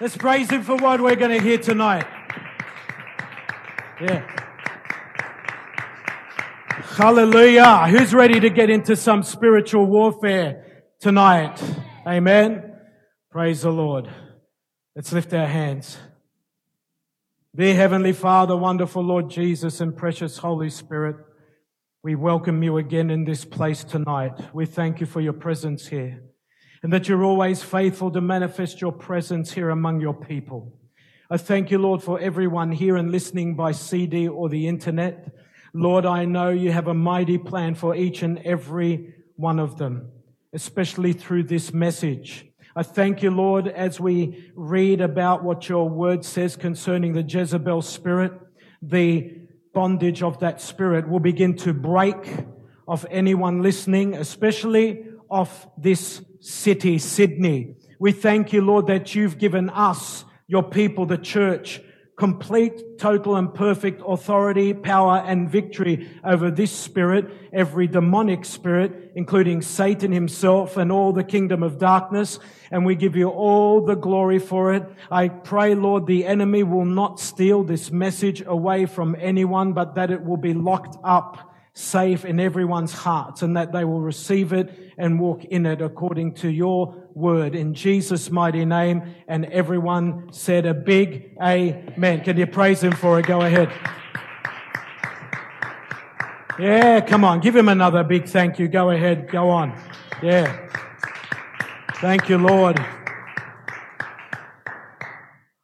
Let's praise Him for what we're going to hear tonight. Yeah. Hallelujah. Who's ready to get into some spiritual warfare tonight? Amen. Praise the Lord. Let's lift our hands. Dear Heavenly Father, wonderful Lord Jesus, and precious Holy Spirit, we welcome you again in this place tonight. We thank you for your presence here and that you're always faithful to manifest your presence here among your people. I thank you, Lord, for everyone here and listening by CD or the internet. Lord, I know you have a mighty plan for each and every one of them, especially through this message. I thank you, Lord, as we read about what your word says concerning the Jezebel spirit, the bondage of that spirit will begin to break of anyone listening, especially of this city, Sydney. We thank you, Lord, that you've given us, your people, the church, complete, total and perfect authority, power and victory over this spirit, every demonic spirit, including Satan himself and all the kingdom of darkness. And we give you all the glory for it. I pray, Lord, the enemy will not steal this message away from anyone, but that it will be locked up safe in everyone's hearts and that they will receive it and walk in it according to your word in Jesus' mighty name. And everyone said a big amen. Can you praise him for it? Go ahead. Yeah, come on. Give him another big thank you. Go ahead. Go on. Yeah. Thank you, Lord.